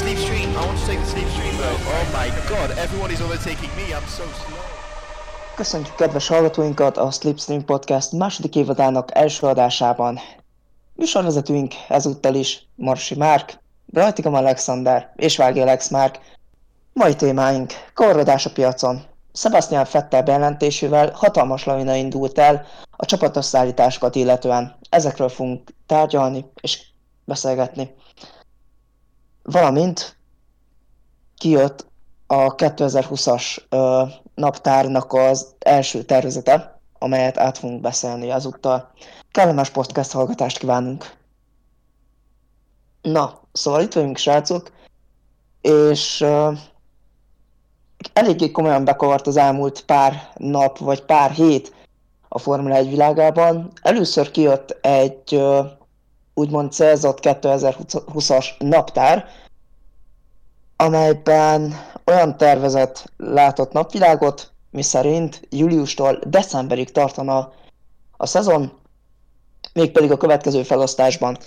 sleep stream. I want to take the sleep stream though. Oh my god, everyone is overtaking me. I'm so slow. Köszöntjük kedves hallgatóinkat a Slipstream Podcast második évadának első adásában. Műsorvezetőink ezúttal is Marsi Márk, Brajtigam Alexander és Vági Alex Márk. Mai témáink korrodás a piacon. Sebastian Fettel bejelentésével hatalmas lavina indult el a csapatos illetően. Ezekről fogunk tárgyalni és beszélgetni. Valamint kijött a 2020-as naptárnak az első tervezete, amelyet át fogunk beszélni ezúttal. Kellemes podcast hallgatást kívánunk! Na, szóval itt vagyunk, srácok, és uh, eléggé komolyan bekavart az elmúlt pár nap, vagy pár hét a Formula 1 világában. Először kijött egy uh, úgymond célzott 2020-as naptár, amelyben olyan tervezet látott napvilágot, miszerint júliustól decemberig tartana a szezon, mégpedig a következő felosztásban.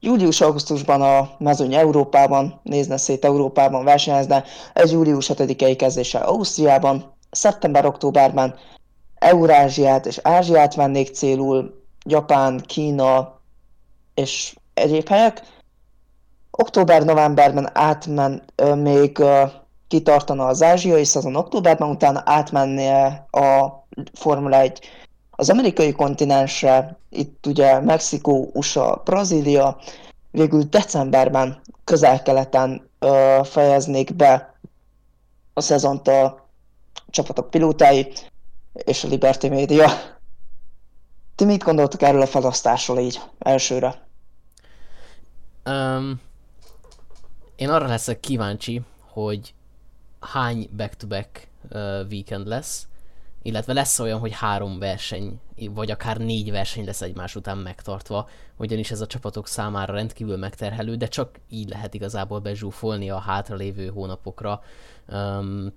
Július-augusztusban a mezőny Európában, nézne szét Európában versenyezne, ez július 7-i kezdéssel Ausztriában, szeptember-októberben Eurázsiát és Ázsiát vennék célul, Japán, Kína és egyéb helyek. Október-novemberben átmen még kitartana az ázsiai szezon októberben, utána átmennie a Formula 1 az amerikai kontinensre, itt ugye Mexikó, USA, Brazília, végül decemberben közel-keleten ö, fejeznék be a szezont a csapatok pilótái és a Liberty Media. Ti mit gondoltok erről a felosztásról így elsőre? Um, én arra leszek kíváncsi, hogy hány back-to-back uh, weekend lesz, illetve lesz olyan, hogy három verseny, vagy akár négy verseny lesz egymás után megtartva, ugyanis ez a csapatok számára rendkívül megterhelő, de csak így lehet igazából bezsúfolni a hátralévő hónapokra um,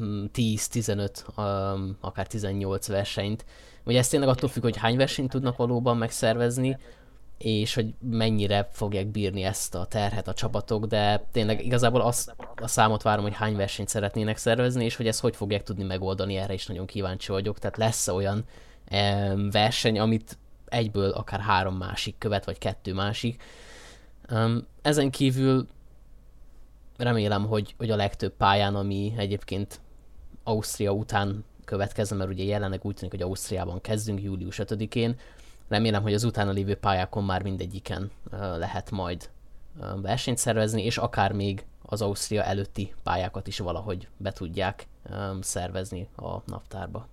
10-15, um, akár 18 versenyt. Ugye ez tényleg attól függ, hogy hány versenyt tudnak valóban megszervezni, és hogy mennyire fogják bírni ezt a terhet a csapatok, de tényleg igazából azt a számot várom, hogy hány versenyt szeretnének szervezni, és hogy ezt hogy fogják tudni megoldani, erre is nagyon kíváncsi vagyok. Tehát lesz olyan um, verseny, amit egyből akár három másik követ, vagy kettő másik. Um, ezen kívül remélem, hogy, hogy a legtöbb pályán, ami egyébként Ausztria után következne, mert ugye jelenleg úgy tűnik, hogy Ausztriában kezdünk július 5-én, Remélem, hogy az utána lévő pályákon már mindegyiken lehet majd versenyt szervezni, és akár még az Ausztria előtti pályákat is valahogy be tudják szervezni a naptárba.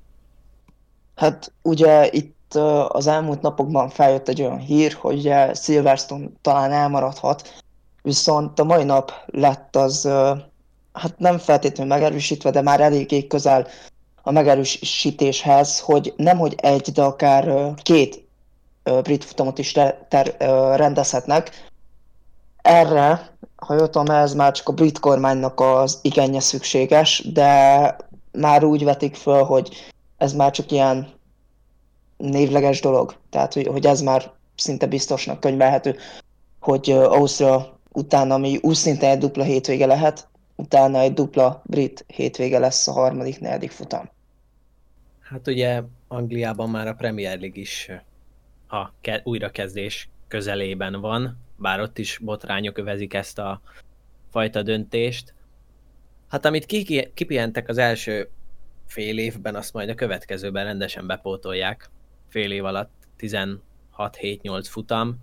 Hát ugye itt az elmúlt napokban feljött egy olyan hír, hogy Silverstone talán elmaradhat, viszont a mai nap lett az, hát nem feltétlenül megerősítve, de már eléggé közel a megerősítéshez, hogy nem hogy egy, de akár két brit futamot is ter- ter- rendezhetnek. Erre, ha jól tudom, ez már csak a brit kormánynak az igenje szükséges, de már úgy vetik föl, hogy ez már csak ilyen névleges dolog. Tehát, hogy, hogy ez már szinte biztosnak könyvelhető, hogy Ausztria utána, ami úgy szinte egy dupla hétvége lehet, utána egy dupla brit hétvége lesz a harmadik, negyedik futam. Hát ugye Angliában már a Premier League is a ke- újrakezdés közelében van, bár ott is botrányok övezik ezt a fajta döntést. Hát amit kipihentek az első fél évben, azt majd a következőben rendesen bepótolják. Fél év alatt 16-7-8 futam.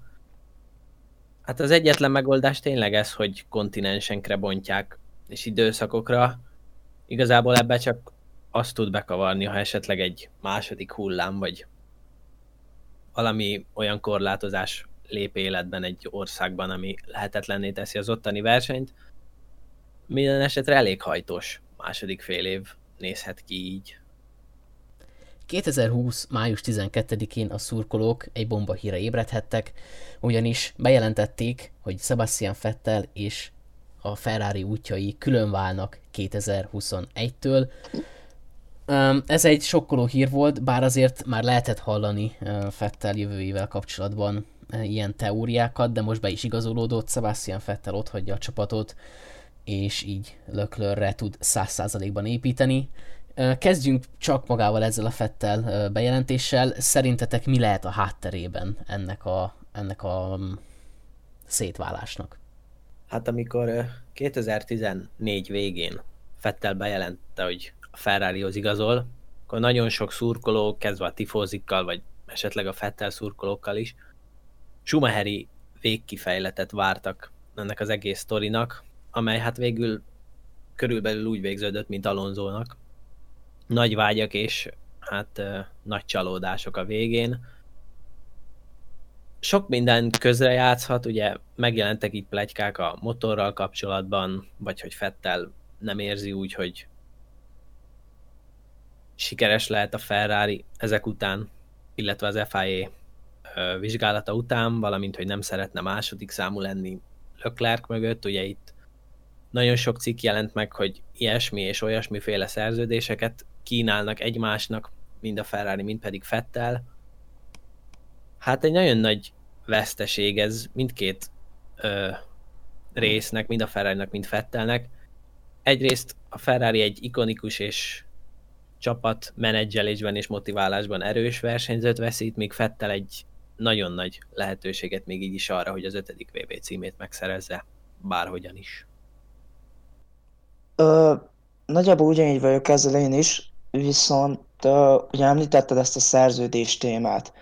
Hát az egyetlen megoldás tényleg ez, hogy kontinensenkre bontják, és időszakokra. Igazából ebbe csak azt tud bekavarni, ha esetleg egy második hullám, vagy valami olyan korlátozás lép életben egy országban, ami lehetetlenné teszi az ottani versenyt. Minden esetre elég hajtós második fél év nézhet ki így. 2020. május 12-én a szurkolók egy bomba híre ébredhettek, ugyanis bejelentették, hogy Sebastian Vettel és a Ferrari útjai külön válnak 2021-től, ez egy sokkoló hír volt, bár azért már lehetett hallani Fettel jövőjével kapcsolatban ilyen teóriákat, de most be is igazolódott, Sebastian Vettel ott hagyja a csapatot, és így Löklörre tud 100%-ban építeni. Kezdjünk csak magával ezzel a Fettel bejelentéssel. Szerintetek mi lehet a hátterében ennek a, ennek a szétválásnak? Hát amikor 2014 végén Fettel bejelentette, hogy a Ferrarihoz igazol, akkor nagyon sok szurkoló, kezdve a tifózikkal, vagy esetleg a Fettel szurkolókkal is, Schumacheri végkifejletet vártak ennek az egész sztorinak, amely hát végül körülbelül úgy végződött, mint Alonzónak. Nagy vágyak és hát nagy csalódások a végén. Sok minden közre játszhat, ugye megjelentek itt plegykák a motorral kapcsolatban, vagy hogy Fettel nem érzi úgy, hogy sikeres lehet a Ferrari ezek után, illetve az FIA vizsgálata után, valamint, hogy nem szeretne második számú lenni Leclerc mögött, ugye itt nagyon sok cikk jelent meg, hogy ilyesmi és olyasmiféle szerződéseket kínálnak egymásnak, mind a Ferrari, mind pedig Fettel. Hát egy nagyon nagy veszteség ez mindkét ö, résznek, mind a Ferrari-nak, mind Fettelnek. Egyrészt a Ferrari egy ikonikus és csapat menedzselésben és motiválásban erős versenyzőt veszít, míg Fettel egy nagyon nagy lehetőséget még így is arra, hogy az ötödik VB címét megszerezze, bárhogyan is. Ö, nagyjából ugyanígy vagyok ezzel én is, viszont ö, ugye említetted ezt a szerződés témát.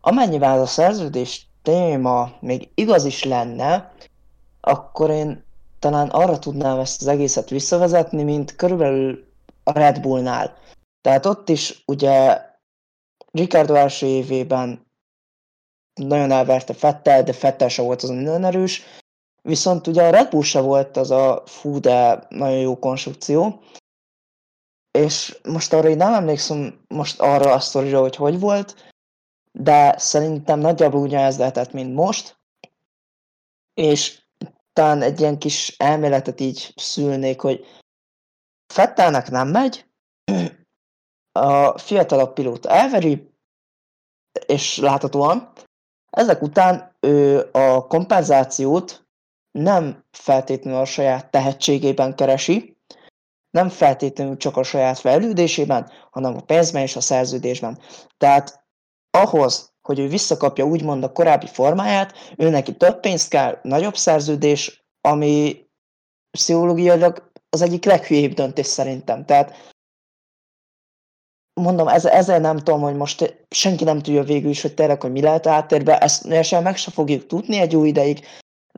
Amennyiben a szerződés téma még igaz is lenne, akkor én talán arra tudnám ezt az egészet visszavezetni, mint körülbelül a Red Bullnál. Tehát ott is ugye Ricardo első évében nagyon elverte Fettel, de Fettel se volt azon nagyon erős. Viszont ugye a Red Bull se volt az a fú, de nagyon jó konstrukció. És most arra én nem emlékszem most arra a sztorira, hogy hogy volt, de szerintem nagyjából ugyanez lehetett, mint most. És talán egy ilyen kis elméletet így szülnék, hogy Fettelnek nem megy, a fiatalabb pilóta elveri, és láthatóan, ezek után ő a kompenzációt nem feltétlenül a saját tehetségében keresi, nem feltétlenül csak a saját fejlődésében, hanem a pénzben és a szerződésben. Tehát ahhoz, hogy ő visszakapja úgymond a korábbi formáját, ő neki több pénzt kell, nagyobb szerződés, ami pszichológiailag az egyik leghülyébb döntés szerintem. Tehát mondom, ez, ezzel nem tudom, hogy most senki nem tudja végül is, hogy tényleg, hogy mi lehet áttérbe, ezt sem meg se fogjuk tudni egy jó ideig,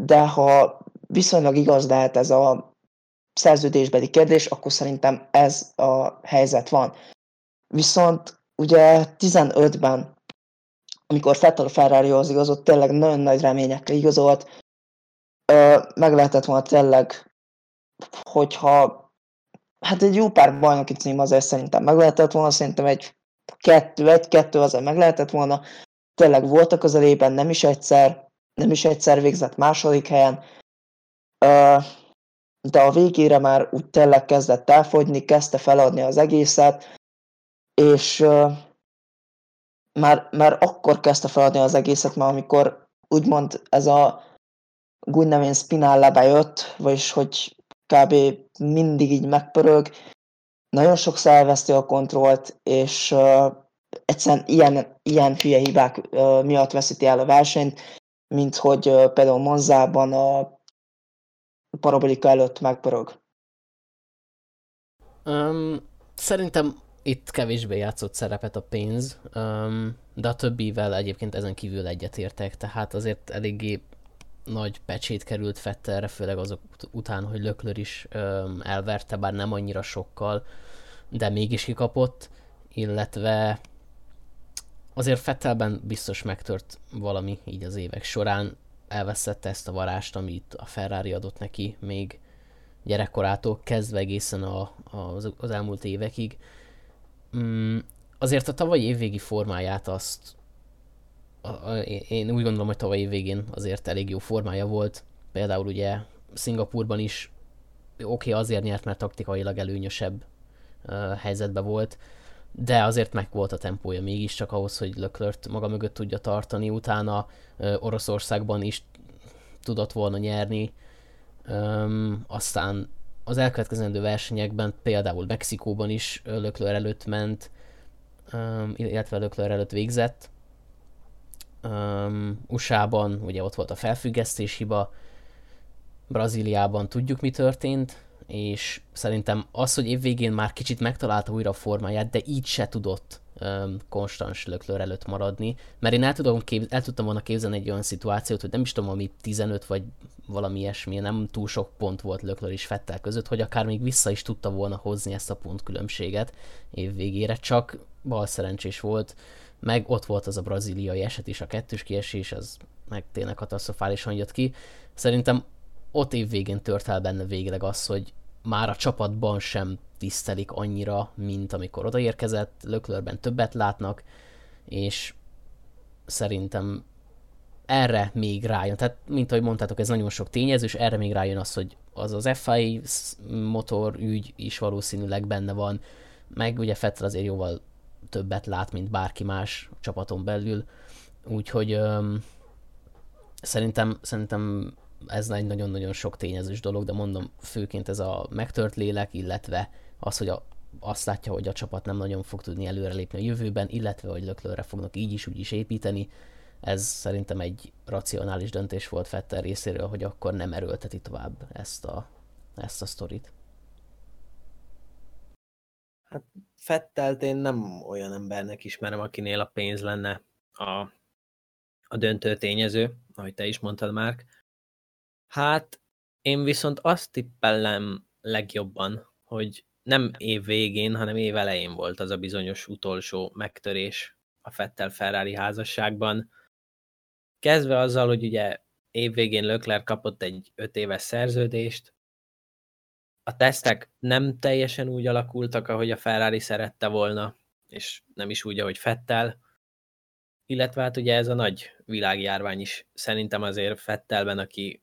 de ha viszonylag igaz lehet ez a szerződésbeli kérdés, akkor szerintem ez a helyzet van. Viszont ugye 15-ben, amikor Fettel a Ferrarihoz igazolt, tényleg nagyon nagy reményekkel igazolt, meg lehetett volna tényleg, hogyha hát egy jó pár bajnoki cím azért szerintem meg lehetett volna, szerintem egy kettő, egy-kettő azért meg lehetett volna. Tényleg volt a közelében, nem is egyszer, nem is egyszer végzett második helyen, de a végére már úgy tényleg kezdett elfogyni, kezdte feladni az egészet, és már, már akkor kezdte feladni az egészet, már amikor úgymond ez a Gunnevén Spinalla bejött, vagyis hogy kb. mindig így megpörög, nagyon sokszor elveszti a kontrollt, és uh, egyszerűen ilyen, ilyen hülye hibák uh, miatt veszíti el a versenyt, mint hogy uh, például Monzában a parabolika előtt megpörög. Um, szerintem itt kevésbé játszott szerepet a pénz, um, de a többivel egyébként ezen kívül egyetértek, tehát azért eléggé nagy pecsét került Fettelre, főleg azok után, hogy Löklör is öm, elverte, bár nem annyira sokkal, de mégis kikapott, illetve azért Fettelben biztos megtört valami így az évek során, elveszette ezt a varást, amit a Ferrari adott neki még gyerekkorától kezdve egészen a, a, az, az elmúlt évekig. Mm, azért a tavalyi évvégi formáját azt én úgy gondolom, hogy tavaly év végén azért elég jó formája volt. Például ugye Szingapurban is oké okay, azért nyert, mert taktikailag előnyösebb uh, helyzetben volt, de azért meg volt a tempója mégiscsak ahhoz, hogy Leclerc maga mögött tudja tartani, utána Oroszországban is tudott volna nyerni, um, aztán az elkövetkezendő versenyekben, például Mexikóban is Leclerc előtt ment, um, illetve Leclerc előtt végzett, um, USA-ban ugye ott volt a felfüggesztés hiba, Brazíliában tudjuk mi történt, és szerintem az, hogy évvégén már kicsit megtalálta újra a formáját, de így se tudott um, konstans löklőr előtt maradni, mert én el, tudom kép- el tudtam volna képzelni egy olyan szituációt, hogy nem is tudom, ami 15 vagy valami ilyesmi, nem túl sok pont volt löklőr és Fettel között, hogy akár még vissza is tudta volna hozni ezt a pontkülönbséget évvégére, csak bal szerencsés volt, meg ott volt az a braziliai eset is, a kettős kiesés, az meg tényleg katasztrofálisan jött ki. Szerintem ott év végén tört el benne végleg az, hogy már a csapatban sem tisztelik annyira, mint amikor odaérkezett, Löklörben többet látnak, és szerintem erre még rájön. Tehát, mint ahogy mondtátok, ez nagyon sok tényező, és erre még rájön az, hogy az az FI motor ügy is valószínűleg benne van, meg ugye Fettel azért jóval többet lát, mint bárki más csapaton belül, úgyhogy öm, szerintem, szerintem ez egy nagyon-nagyon sok tényezős dolog, de mondom, főként ez a megtört lélek, illetve az, hogy a, azt látja, hogy a csapat nem nagyon fog tudni előrelépni a jövőben, illetve hogy Löklőre fognak így is úgy is építeni. Ez szerintem egy racionális döntés volt Fetter részéről, hogy akkor nem erőlteti tovább ezt a, ezt a sztorit. Hát Fettelt én nem olyan embernek ismerem, akinél a pénz lenne a, a döntő tényező, ahogy te is mondtad már. Hát én viszont azt tippellem legjobban, hogy nem év végén, hanem év elején volt az a bizonyos utolsó megtörés a Fettel Ferrari házasságban. Kezdve azzal, hogy ugye év végén Lökler kapott egy öt éves szerződést, a tesztek nem teljesen úgy alakultak, ahogy a Ferrari szerette volna, és nem is úgy, ahogy Fettel. Illetve hát ugye ez a nagy világjárvány is szerintem azért Fettelben, aki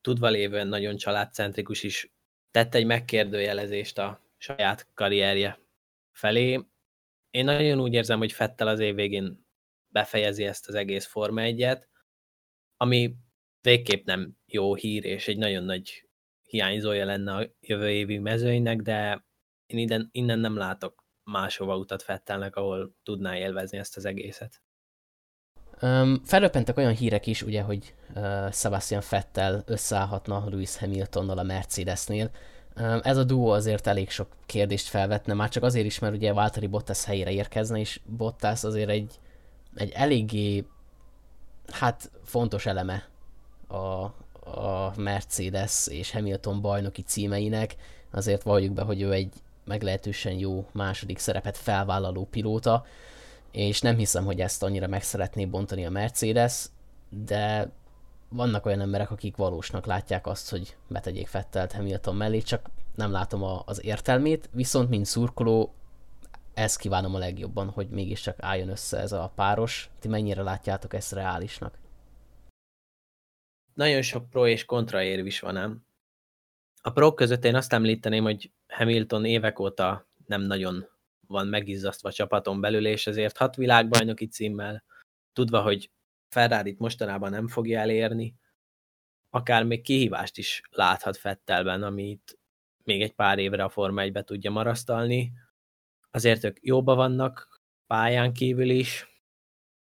tudva lévően nagyon családcentrikus is tett egy megkérdőjelezést a saját karrierje felé. Én nagyon úgy érzem, hogy Fettel az év végén befejezi ezt az egész Forma 1 ami végképp nem jó hír, és egy nagyon nagy hiányzója lenne a jövő évi mezőinek, de én innen, innen nem látok máshova utat Fettelnek, ahol tudná élvezni ezt az egészet. Um, felröppentek olyan hírek is, ugye, hogy uh, Sebastian Fettel összeállhatna Lewis Hamiltonnal a Mercedesnél. Um, ez a duó azért elég sok kérdést felvetne, már csak azért is, mert ugye Valtteri Bottas helyére érkezne, és Bottas azért egy, egy eléggé hát fontos eleme a, a Mercedes és Hamilton bajnoki címeinek. Azért valljuk be, hogy ő egy meglehetősen jó második szerepet felvállaló pilóta, és nem hiszem, hogy ezt annyira meg szeretné bontani a Mercedes, de vannak olyan emberek, akik valósnak látják azt, hogy betegyék Fettelt Hamilton mellé, csak nem látom a, az értelmét, viszont mint szurkoló ezt kívánom a legjobban, hogy mégiscsak álljon össze ez a páros. Ti mennyire látjátok ezt reálisnak? Nagyon sok pro és kontra érv is van, nem? A pro között én azt említeném, hogy Hamilton évek óta nem nagyon van megizzasztva csapaton belül, és ezért hat világbajnoki címmel, tudva, hogy ferrari mostanában nem fogja elérni, akár még kihívást is láthat Fettelben, amit még egy pár évre a Forma 1 tudja marasztalni. Azért ők jóba vannak pályán kívül is,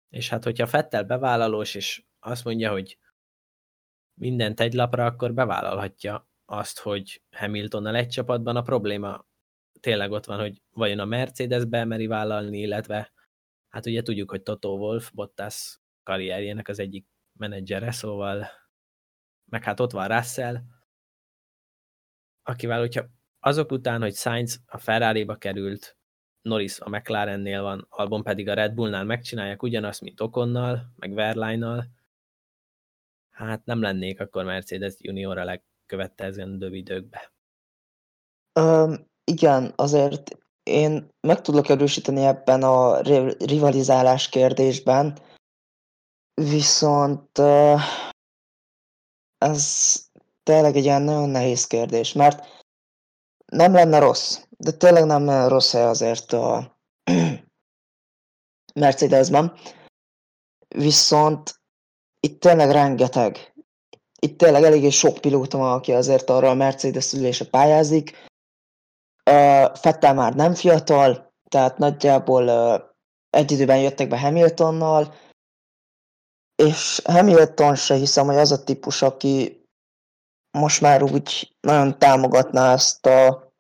és hát hogyha Fettel bevállalós, és azt mondja, hogy mindent egy lapra, akkor bevállalhatja azt, hogy Hamiltonnal egy csapatban a probléma tényleg ott van, hogy vajon a Mercedes bemeri vállalni, illetve hát ugye tudjuk, hogy Toto Wolf Bottas karrierjének az egyik menedzsere, szóval meg hát ott van Russell, akivel, hogyha azok után, hogy Sainz a Ferrari-ba került, Norris a McLarennél van, Albon pedig a Red Bullnál megcsinálják ugyanazt, mint Okonnal, meg Verline-nal, hát nem lennék akkor Mercedes junior a legkövetkezendőbb időkbe. Um, igen, azért én meg tudok erősíteni ebben a rivalizálás kérdésben, viszont ez tényleg egy ilyen nagyon nehéz kérdés, mert nem lenne rossz, de tényleg nem rossz hely azért a Mercedesben. Viszont itt tényleg rengeteg, itt tényleg eléggé sok pilóta van, aki azért arra a Mercedes ülése pályázik. Uh, Fettel már nem fiatal, tehát nagyjából egy időben jöttek be Hamiltonnal, és Hamilton se hiszem, hogy az a típus, aki most már úgy nagyon támogatná ezt a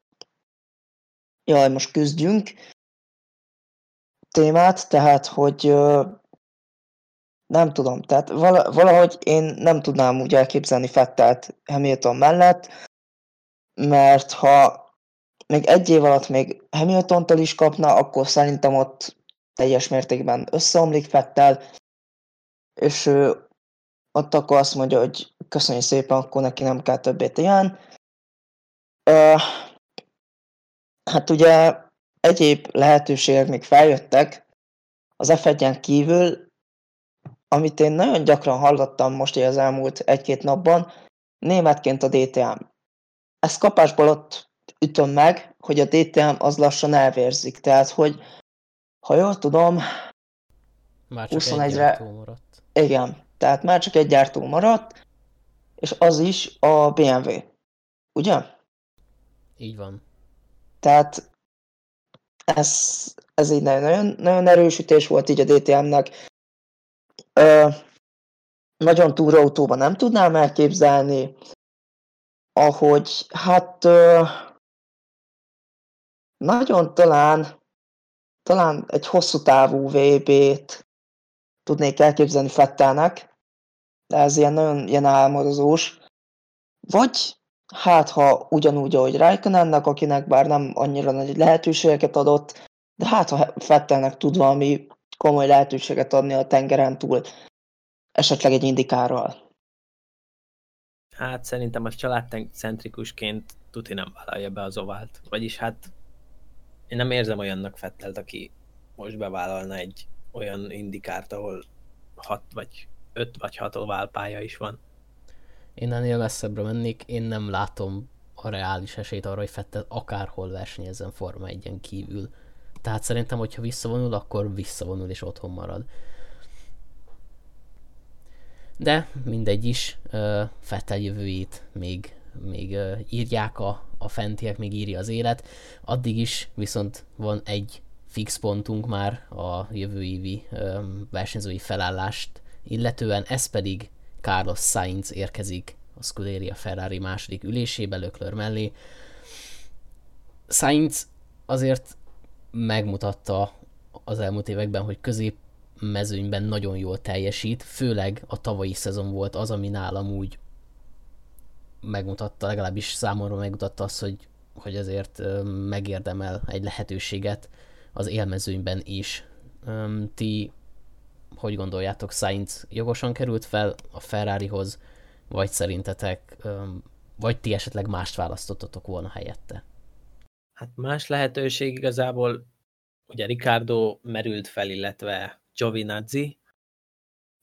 jaj, most küzdjünk. Témát, tehát, hogy nem tudom, tehát valahogy én nem tudnám úgy elképzelni Fettelt Hamilton mellett, mert ha még egy év alatt még Hamiltontól is kapna, akkor szerintem ott teljes mértékben összeomlik Fettel, és ő ott akkor azt mondja, hogy köszönjük szépen, akkor neki nem kell többet ilyen. Uh, hát ugye egyéb lehetőségek még feljöttek az f kívül, amit én nagyon gyakran hallottam most az elmúlt egy-két napban, németként a DTM. Ezt kapásból ott ütöm meg, hogy a DTM az lassan elvérzik. Tehát, hogy ha jól tudom, már csak 21-re... egy maradt. Igen, tehát már csak egy gyártó maradt, és az is a BMW. Ugye? Így van. Tehát ez, ez egy nagyon, nagyon erősítés volt így a DTM-nek. Nagyon túrautóban nem tudnám elképzelni, ahogy hát nagyon talán talán egy hosszú távú VB-t tudnék elképzelni Fettelnek, de ez ilyen nagyon ilyen álmodozós. Vagy hát ha ugyanúgy, ahogy Raikkonennek, akinek bár nem annyira nagy lehetőségeket adott, de hát ha Fettelnek tud valami komoly lehetőséget adni a tengeren túl, esetleg egy indikárral. Hát szerintem a családcentrikusként tuti nem vállalja be az ovált. Vagyis hát én nem érzem olyannak Fettelt, aki most bevállalna egy olyan indikárt, ahol 6 vagy 5 vagy 6 oválpálya is van. Én ennél messzebbre mennék, én nem látom a reális esélyt arra, hogy Fettel akárhol versenyezzen Forma 1 kívül. Tehát szerintem, hogyha visszavonul, akkor visszavonul és otthon marad. De mindegy is, Fettel jövőjét még, még írják a, a fentiek, még írja az élet. Addig is viszont van egy fix pontunk már a jövő évi versenyzői felállást illetően, ez pedig Carlos Sainz érkezik a Scuderia Ferrari második ülésébe Löklör mellé. Sainz azért megmutatta az elmúlt években, hogy közép mezőnyben nagyon jól teljesít, főleg a tavalyi szezon volt az, ami nálam úgy megmutatta, legalábbis számomra megmutatta azt, hogy, hogy azért megérdemel egy lehetőséget az élmezőnyben is. Ti hogy gondoljátok, Sainz jogosan került fel a Ferrarihoz, vagy szerintetek, vagy ti esetleg mást választottatok volna helyette? Hát más lehetőség igazából, ugye Ricardo merült fel, illetve Giovinazzi.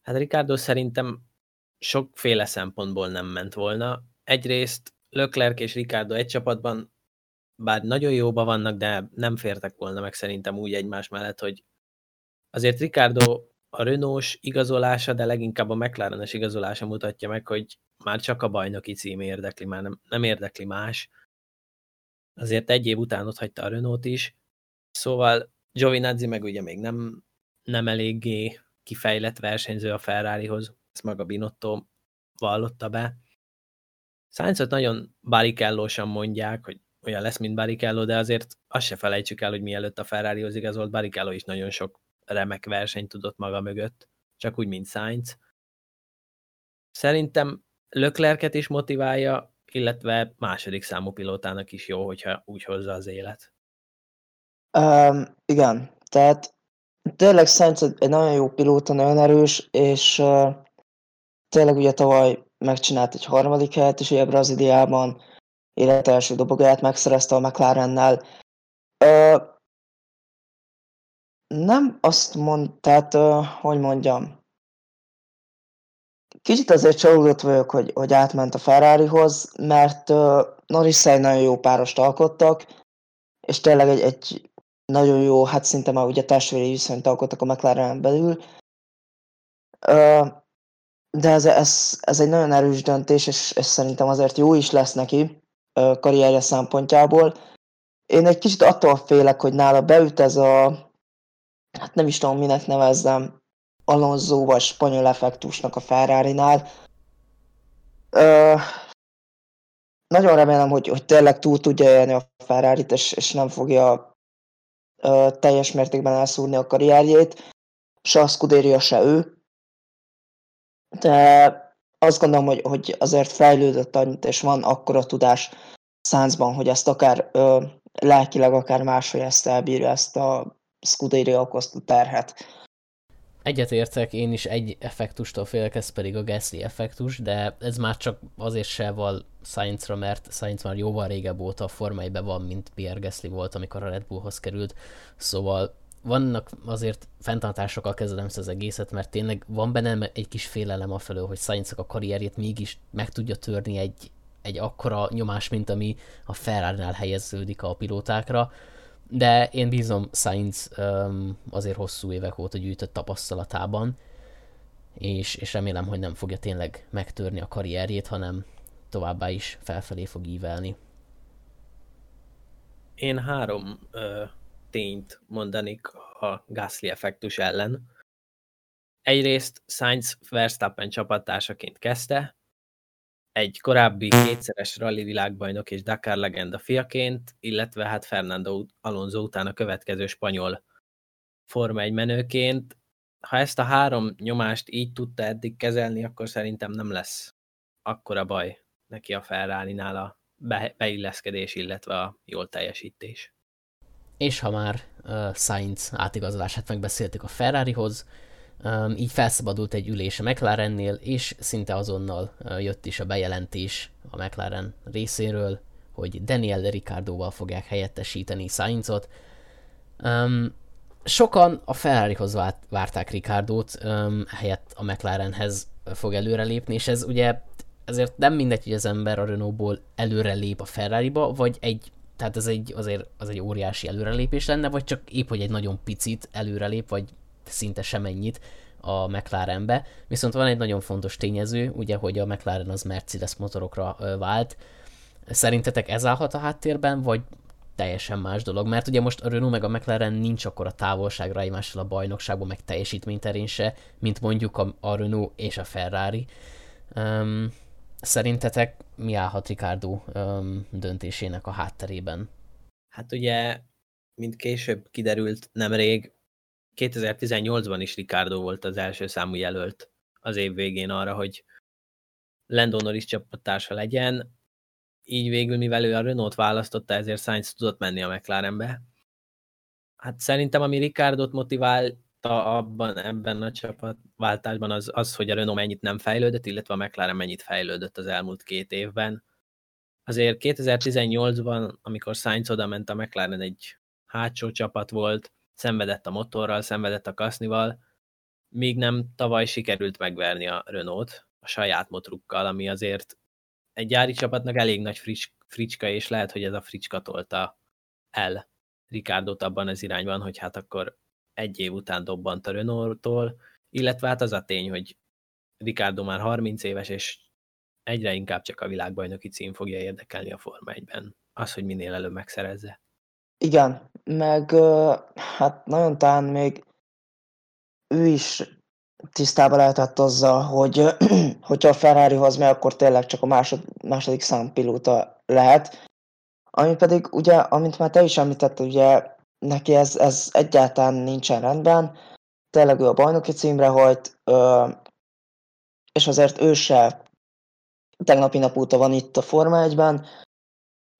Hát Ricardo szerintem sokféle szempontból nem ment volna. Egyrészt Leclerc és Ricardo egy csapatban, bár nagyon jóban vannak, de nem fértek volna meg szerintem úgy egymás mellett, hogy azért Ricardo a Renault igazolása, de leginkább a McLaren-es igazolása mutatja meg, hogy már csak a bajnoki cím érdekli, már nem, nem érdekli más. Azért egy év után ott hagyta a Renault is. Szóval Giovinazzi meg ugye még nem, nem eléggé kifejlett versenyző a Ferrarihoz, ezt maga Binotto vallotta be. Sainzot nagyon barikellósan mondják, hogy olyan lesz, mint Barrichello, de azért azt se felejtsük el, hogy mielőtt a Ferrarihoz igazolt, Barrichello is nagyon sok remek versenyt tudott maga mögött, csak úgy, mint Sainz. Szerintem Löklerket is motiválja, illetve második számú pilótának is jó, hogyha úgy hozza az élet. Um, igen, tehát tényleg Sainz egy nagyon jó pilóta, nagyon erős, és uh, tényleg ugye tavaly megcsinált egy harmadik helyet is ugye Brazíliában, élet első dobogóját megszerezte a McLarennel. Uh, nem azt mond, tehát, uh, hogy mondjam, kicsit azért csalódott vagyok, hogy, hogy átment a Ferrarihoz, mert uh, norris nagyon jó párost alkottak, és tényleg egy, egy nagyon jó, hát szinte már ugye testvéri viszonyt alkottak a McLaren belül. Ö, de ez, ez, ez egy nagyon erős döntés, és, és szerintem azért jó is lesz neki karrierje szempontjából. Én egy kicsit attól félek, hogy nála beüt ez a, hát nem is tudom, minek nevezzem, Alonso vagy spanyol effektusnak a Ferrari-nál. Nagyon remélem, hogy, hogy tényleg túl tudja élni a ferrari és, és nem fogja ö, teljes mértékben elszúrni a karrierjét. Se a Scuderia, se ő. De azt gondolom, hogy, hogy azért fejlődött annyit, és van akkora tudás Szánzban, hogy ezt akár ö, lelkileg, akár máshogy ezt elbírja, ezt a Scuderia okozta terhet. Egyetértek, én is egy effektustól félek, ez pedig a Gasly effektus, de ez már csak azért se val Sainzra, mert Sainz már jóval régebb óta a Forma van, mint Pierre Gasly volt, amikor a Red Bullhoz került, szóval vannak azért fenntartásokkal kezdem ezt az egészet, mert tényleg van bennem egy kis félelem a felől, hogy sainz a karrierjét mégis meg tudja törni egy, egy akkora nyomás, mint ami a Ferrari-nál helyeződik a pilótákra, de én bízom Sainz um, azért hosszú évek óta gyűjtött tapasztalatában, és, és remélem, hogy nem fogja tényleg megtörni a karrierjét, hanem továbbá is felfelé fog ívelni. Én három ö, tényt mondanék a Gasly effektus ellen. Egyrészt Sainz Verstappen csapattársaként kezdte, egy korábbi kétszeres rally világbajnok és Dakar legenda fiaként, illetve hát Fernando Alonso után a következő spanyol Forma 1 menőként. Ha ezt a három nyomást így tudta eddig kezelni, akkor szerintem nem lesz akkora baj neki a Ferrari-nál a beilleszkedés, illetve a jól teljesítés. És ha már uh, Sainz átigazolását megbeszéltük a Ferrarihoz, Um, így felszabadult egy ülés a McLarennél, és szinte azonnal uh, jött is a bejelentés a McLaren részéről, hogy Daniel Ricciardoval fogják helyettesíteni Sainzot. Um, sokan a Ferrarihoz várt, várták Ricardót, um, helyett a McLarenhez fog előrelépni, és ez ugye ezért nem mindegy, hogy az ember a Renaultból előrelép a Ferrariba, vagy egy, tehát ez egy, azért az egy óriási előrelépés lenne, vagy csak épp, hogy egy nagyon picit előrelép, vagy szinte semennyit a McLarenbe. Viszont van egy nagyon fontos tényező, ugye, hogy a McLaren az Mercedes motorokra vált. Szerintetek ez állhat a háttérben, vagy teljesen más dolog? Mert ugye most a Renault meg a McLaren nincs akkor a távolságra egymással a bajnokságban, meg teljesítményterén se, mint mondjuk a, a Renault és a Ferrari. Um, szerintetek mi állhat Ricardo um, döntésének a hátterében? Hát ugye, mint később kiderült nemrég, 2018-ban is Ricardo volt az első számú jelölt az év végén arra, hogy Lando Norris csapattársa legyen, így végül, mivel ő a Renault választotta, ezért Sainz tudott menni a McLarenbe. Hát szerintem, ami Ricardot motiválta abban, ebben a csapatváltásban, az, az, hogy a Renault mennyit nem fejlődött, illetve a McLaren mennyit fejlődött az elmúlt két évben. Azért 2018-ban, amikor Sainz oda ment a McLaren egy hátsó csapat volt, szenvedett a motorral, szenvedett a kasznival, míg nem tavaly sikerült megverni a Renault a saját motrukkal, ami azért egy gyári csapatnak elég nagy frics, fricska, és lehet, hogy ez a fricska tolta el Ricardo abban az irányban, hogy hát akkor egy év után dobbant a Renault-tól, illetve hát az a tény, hogy Ricardo már 30 éves, és egyre inkább csak a világbajnoki cím fogja érdekelni a Forma 1-ben. Az, hogy minél előbb megszerezze. Igen, meg hát nagyon talán még ő is tisztában lehetett azzal, hogy hogyha a Ferrarihoz megy, akkor tényleg csak a másod, második számpilóta lehet. Ami pedig ugye, amint már te is említett, ugye neki ez, ez egyáltalán nincsen rendben. Tényleg ő a bajnoki címre hajt, és azért ő se tegnapi nap óta van itt a Forma 1-ben.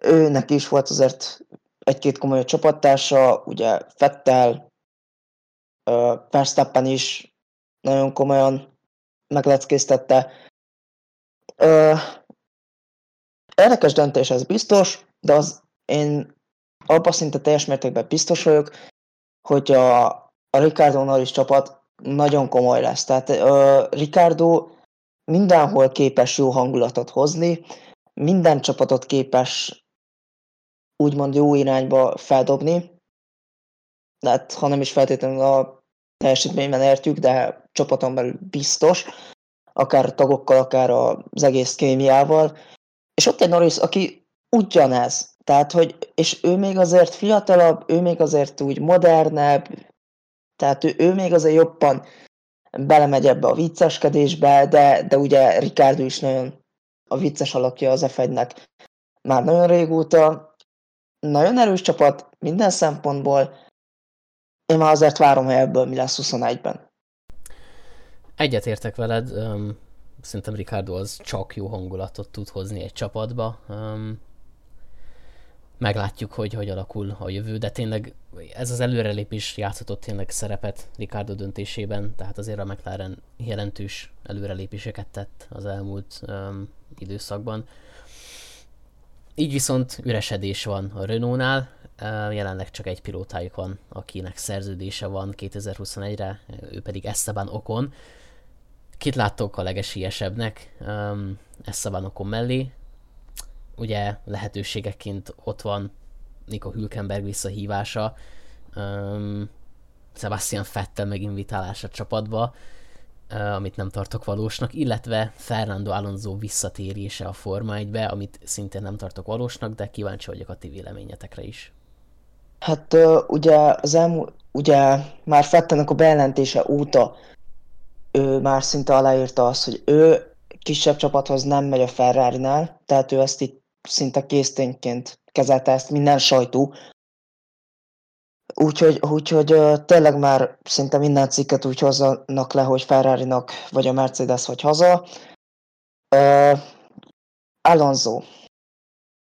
Őnek is volt azért egy-két komoly csapattársa, ugye Fettel, Verstappen is nagyon komolyan megleckéztette. Uh, érdekes döntés, ez biztos, de az én abban szinte teljes mértékben biztos vagyok, hogy a, a Ricardo Norris csapat nagyon komoly lesz. Tehát uh, Ricardo mindenhol képes jó hangulatot hozni, minden csapatot képes úgymond jó irányba feldobni, hát ha nem is feltétlenül a teljesítményben értjük, de csapaton belül biztos, akár a tagokkal, akár az egész kémiával. És ott egy Norris, aki ugyanez. Tehát, hogy, és ő még azért fiatalabb, ő még azért úgy modernebb, tehát ő, ő még azért jobban belemegy ebbe a vicceskedésbe, de, de ugye Ricardo is nagyon a vicces alakja az f már nagyon régóta. Nagyon erős csapat minden szempontból. Én már azért várom, hogy ebből mi lesz 21-ben. Egyetértek veled, um, szerintem Ricardo az csak jó hangulatot tud hozni egy csapatba. Meglátjuk, hogy hogy alakul a jövő, de tényleg ez az előrelépés játszhatott tényleg szerepet Ricardo döntésében, tehát azért a McLaren jelentős előrelépéseket tett az elmúlt um, időszakban. Így viszont üresedés van a Renault-nál, jelenleg csak egy pilótájuk van, akinek szerződése van 2021-re, ő pedig Esteban Ocon. Kit láttok a legesélyesebbnek Esteban Ocon mellé? ugye lehetőségeként ott van Nico Hülkenberg visszahívása, Sebastian Vettel meginvitálása csapatba, amit nem tartok valósnak, illetve Fernando Alonso visszatérése a Forma 1-be, amit szintén nem tartok valósnak, de kíváncsi vagyok a ti véleményetekre is. Hát ugye az elmúlt, ugye már Fettelnek a bejelentése óta ő már szinte aláírta azt, hogy ő kisebb csapathoz nem megy a Ferrari-nál, tehát ő ezt itt szinte késztényként kezelte ezt minden sajtó. Úgyhogy, úgyhogy tényleg már szinte minden cikket úgy hozzanak le, hogy ferrari vagy a Mercedes vagy haza. Uh, Alonso.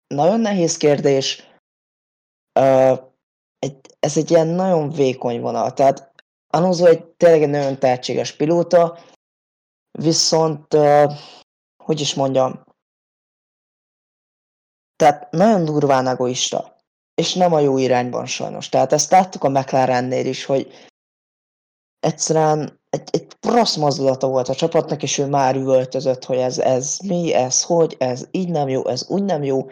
Nagyon nehéz kérdés. Uh, egy, ez egy ilyen nagyon vékony vonal. Tehát Alonso egy tényleg egy nagyon tehetséges pilóta, viszont, uh, hogy is mondjam, tehát nagyon durván egoista, és nem a jó irányban sajnos. Tehát ezt láttuk a McLarennél is, hogy egyszerűen egy, egy rossz mozdulata volt a csapatnak, és ő már üvöltözött, hogy ez, ez mi, ez hogy, ez így nem jó, ez úgy nem jó.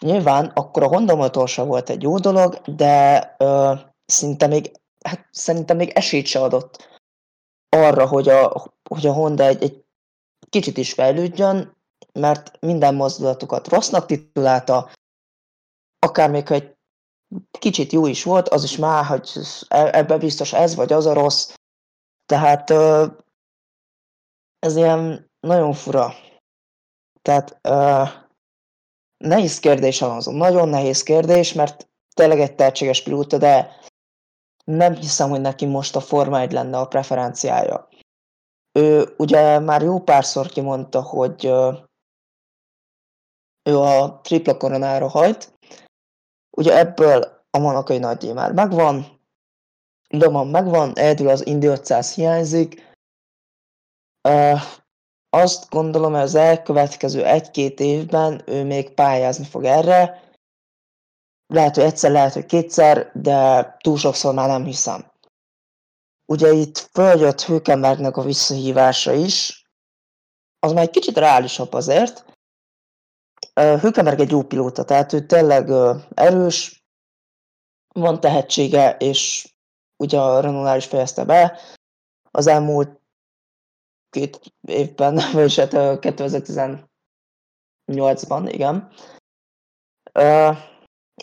Nyilván akkor a Honda motorsa volt egy jó dolog, de ö, szinte még, hát szerintem még esélyt se adott arra, hogy a, hogy a Honda egy, egy kicsit is fejlődjön, mert minden mozdulatukat rossznak titulálta, akár még ha egy kicsit jó is volt, az is már, hogy ebben biztos ez vagy az a rossz. Tehát ez ilyen nagyon fura. Tehát nehéz kérdés Alonso, nagyon nehéz kérdés, mert tényleg egy tehetséges pilóta, de nem hiszem, hogy neki most a Forma 1 lenne a preferenciája. Ő ugye már jó párszor kimondta, hogy ő a tripla koronára hajt. Ugye ebből a Monakai nagydíj már megvan, Loman megvan, egyedül az Indy 500 hiányzik. Uh, azt gondolom, hogy az elkövetkező egy-két évben ő még pályázni fog erre. Lehet, hogy egyszer, lehet, hogy kétszer, de túl sokszor már nem hiszem. Ugye itt följött Hülkenbergnek a visszahívása is, az már egy kicsit reálisabb azért, Hülkenberg egy jó pilóta, tehát ő tényleg erős, van tehetsége, és ugye a Renault is fejezte be. Az elmúlt két évben, vagyis hát 2018-ban, igen.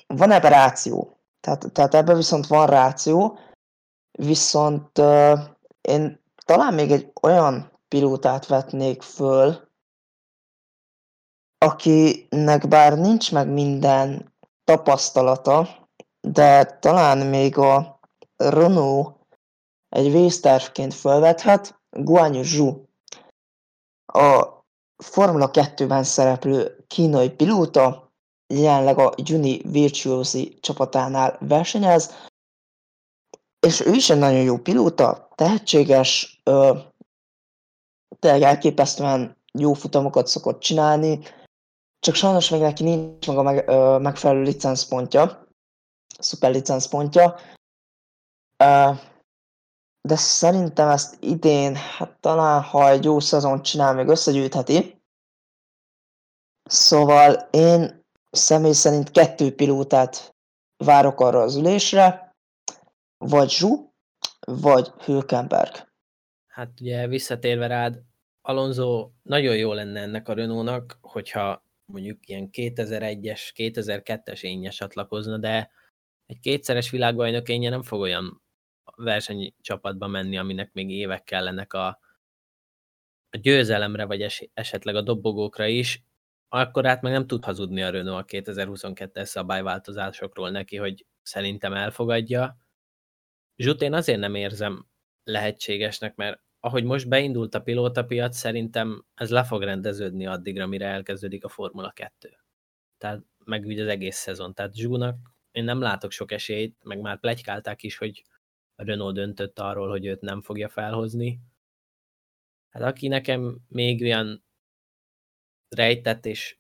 Van ebben ráció. Tehát, tehát ebben viszont van ráció, viszont én talán még egy olyan pilótát vetnék föl, akinek bár nincs meg minden tapasztalata, de talán még a Renault egy vésztervként felvethet, Guanyu Zhu, a Formula 2-ben szereplő kínai pilóta, jelenleg a Juni Virtuosi csapatánál versenyez, és ő is egy nagyon jó pilóta, tehetséges, ö, tényleg elképesztően jó futamokat szokott csinálni, csak sajnos még neki nincs meg a meg, ö, megfelelő licenszpontja, szuper licenszpontja, de szerintem ezt idén, hát talán ha egy jó szezon csinál, még összegyűjtheti. Szóval én személy szerint kettő pilótát várok arra az ülésre. vagy Zsu, vagy Hülkenberg. Hát ugye visszatérve rád, Alonso nagyon jó lenne ennek a Renault-nak, hogyha mondjuk ilyen 2001-es, 2002-es énje csatlakozna, de egy kétszeres világbajnok énje nem fog olyan versenycsapatba menni, aminek még évek kellenek a, a győzelemre, vagy es, esetleg a dobogókra is, akkor hát meg nem tud hazudni a Renault a 2022-es szabályváltozásokról neki, hogy szerintem elfogadja. Zsut én azért nem érzem lehetségesnek, mert ahogy most beindult a pilótapiac, szerintem ez le fog rendeződni addigra, mire elkezdődik a Formula 2. Tehát meg ugye az egész szezon. Tehát Zsúnak én nem látok sok esélyt, meg már plegykálták is, hogy Renault döntött arról, hogy őt nem fogja felhozni. Hát aki nekem még olyan rejtett és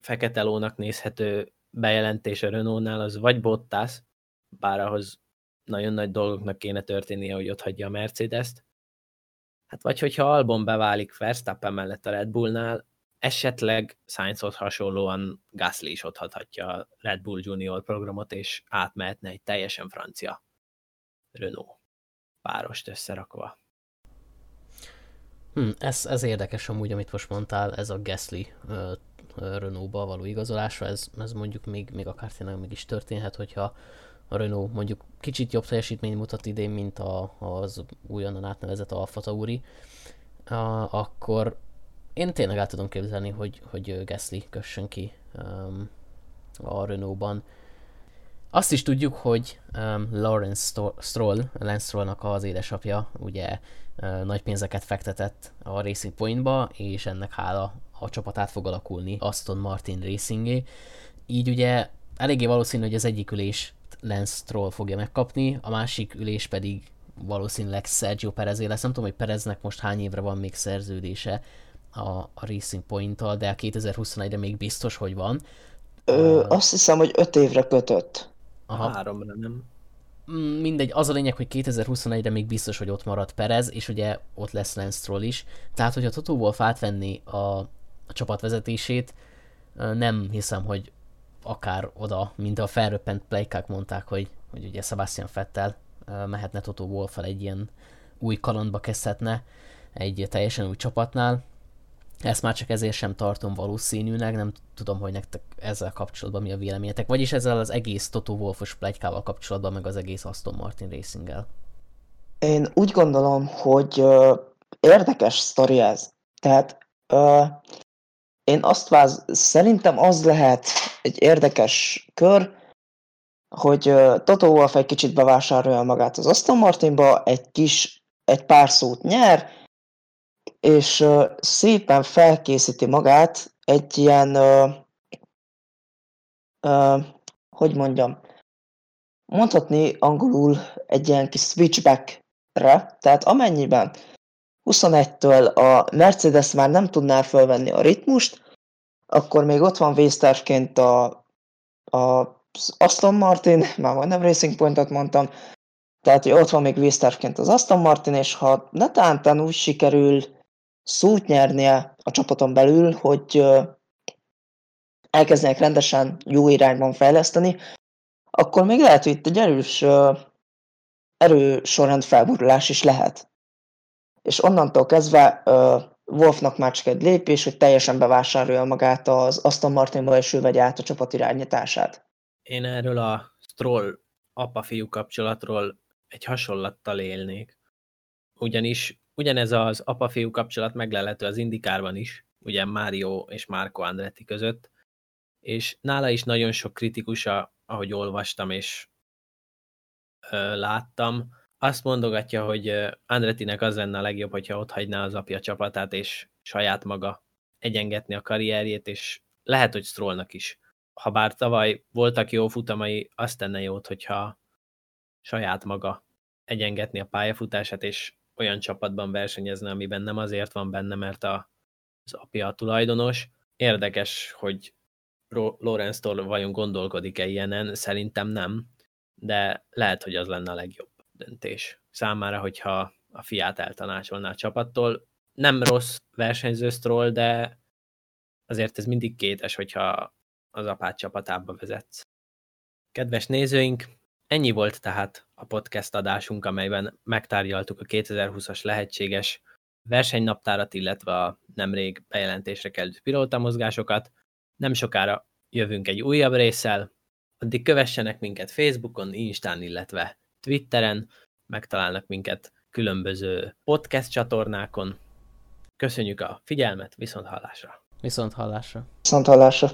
fekete lónak nézhető bejelentés a Renault-nál, az vagy Bottas, bár ahhoz nagyon nagy dolgoknak kéne történnie, hogy ott hagyja a Mercedes-t. Hát vagy hogyha Albon beválik Verstappen mellett a Red Bullnál, esetleg Sainzhoz hasonlóan Gasly is otthatja a Red Bull Junior programot, és átmehetne egy teljesen francia Renault párost összerakva. Hm, ez, ez érdekes amúgy, amit most mondtál, ez a Gasly uh, Renault-ba való igazolása, ez, ez mondjuk még, még akár tényleg meg is történhet, hogyha a Renault mondjuk kicsit jobb teljesítményt mutat idén, mint a, az újonnan átnevezett Alfa Tauri, uh, akkor én tényleg el tudom képzelni, hogy, hogy Gasly kössön ki um, a Renault-ban. Azt is tudjuk, hogy um, Lawrence Stroll, Lance Strollnak az édesapja, ugye uh, nagy pénzeket fektetett a Racing Pointba, és ennek hála a csapat át fog alakulni Aston Martin Racingé. Így ugye eléggé valószínű, hogy az egyik ülés Lance Stroll fogja megkapni, a másik ülés pedig valószínűleg Sergio Perezé lesz. Nem tudom, hogy Pereznek most hány évre van még szerződése a, a Racing Point-tal, de a 2021-re még biztos, hogy van. Ö, uh, azt hiszem, hogy öt évre kötött. Aha. Háromra, nem? Mm, mindegy, az a lényeg, hogy 2021-re még biztos, hogy ott marad Perez, és ugye ott lesz Lance Stroll is. Tehát, hogyha Toto Wolff átvenni a, a csapat vezetését, nem hiszem, hogy akár oda, mint a felröppent plejkák mondták, hogy, hogy ugye Sebastian Fettel mehetne Toto wolff egy ilyen új kalandba kezdhetne egy teljesen új csapatnál. Ezt már csak ezért sem tartom valószínűnek, nem tudom, hogy nektek ezzel kapcsolatban mi a véleményetek, vagyis ezzel az egész Toto Wolfos plegykával kapcsolatban, meg az egész Aston Martin Racing-el. Én úgy gondolom, hogy uh, érdekes sztori ez. Tehát uh, én azt váz, szerintem az lehet egy érdekes kör, hogy uh, Toto Wolff egy kicsit bevásárolja magát az Aston Martinba, egy kis, egy pár szót nyer, és szépen felkészíti magát egy ilyen, uh, uh, hogy mondjam, mondhatni angolul egy ilyen kis switchback-re, tehát amennyiben 21-től a Mercedes már nem tudná fölvenni a ritmust, akkor még ott van vésztárként a, a Aston Martin, már majdnem Racing Pointot mondtam, tehát hogy ott van még vésztárként az Aston Martin, és ha netántán úgy sikerül szót nyernie a csapaton belül, hogy elkezdenek rendesen jó irányban fejleszteni, akkor még lehet, hogy itt egy erős erő sorrend felborulás is lehet. És onnantól kezdve Wolfnak már csak egy lépés, hogy teljesen bevásárolja magát az Aston Martinba, és ő vegye át a csapat irányítását. Én erről a Stroll apa-fiú kapcsolatról egy hasonlattal élnék. Ugyanis ugyanez az apa-fiú kapcsolat meglelhető az Indikárban is, ugye Mário és Marco Andretti között, és nála is nagyon sok kritikusa, ahogy olvastam és ö, láttam, azt mondogatja, hogy Andrettinek az lenne a legjobb, hogyha ott hagyná az apja csapatát, és saját maga egyengetni a karrierjét, és lehet, hogy Strollnak is. Ha bár tavaly voltak jó futamai, azt tenne jót, hogyha saját maga egyengetni a pályafutását, és olyan csapatban versenyezne, amiben nem azért van benne, mert a, az apja a tulajdonos. Érdekes, hogy Lorenz vajon gondolkodik-e ilyenen, szerintem nem, de lehet, hogy az lenne a legjobb döntés számára, hogyha a fiát eltanácsolná a csapattól. Nem rossz versenyzősztról, de azért ez mindig kétes, hogyha az apát csapatába vezetsz. Kedves nézőink, Ennyi volt tehát a podcast adásunk, amelyben megtárgyaltuk a 2020-as lehetséges versenynaptárat, illetve a nemrég bejelentésre került pilóta mozgásokat. Nem sokára jövünk egy újabb résszel, addig kövessenek minket Facebookon, Instán, illetve Twitteren, megtalálnak minket különböző podcast csatornákon. Köszönjük a figyelmet, viszont hallásra! Viszont hallásra. Viszont hallásra.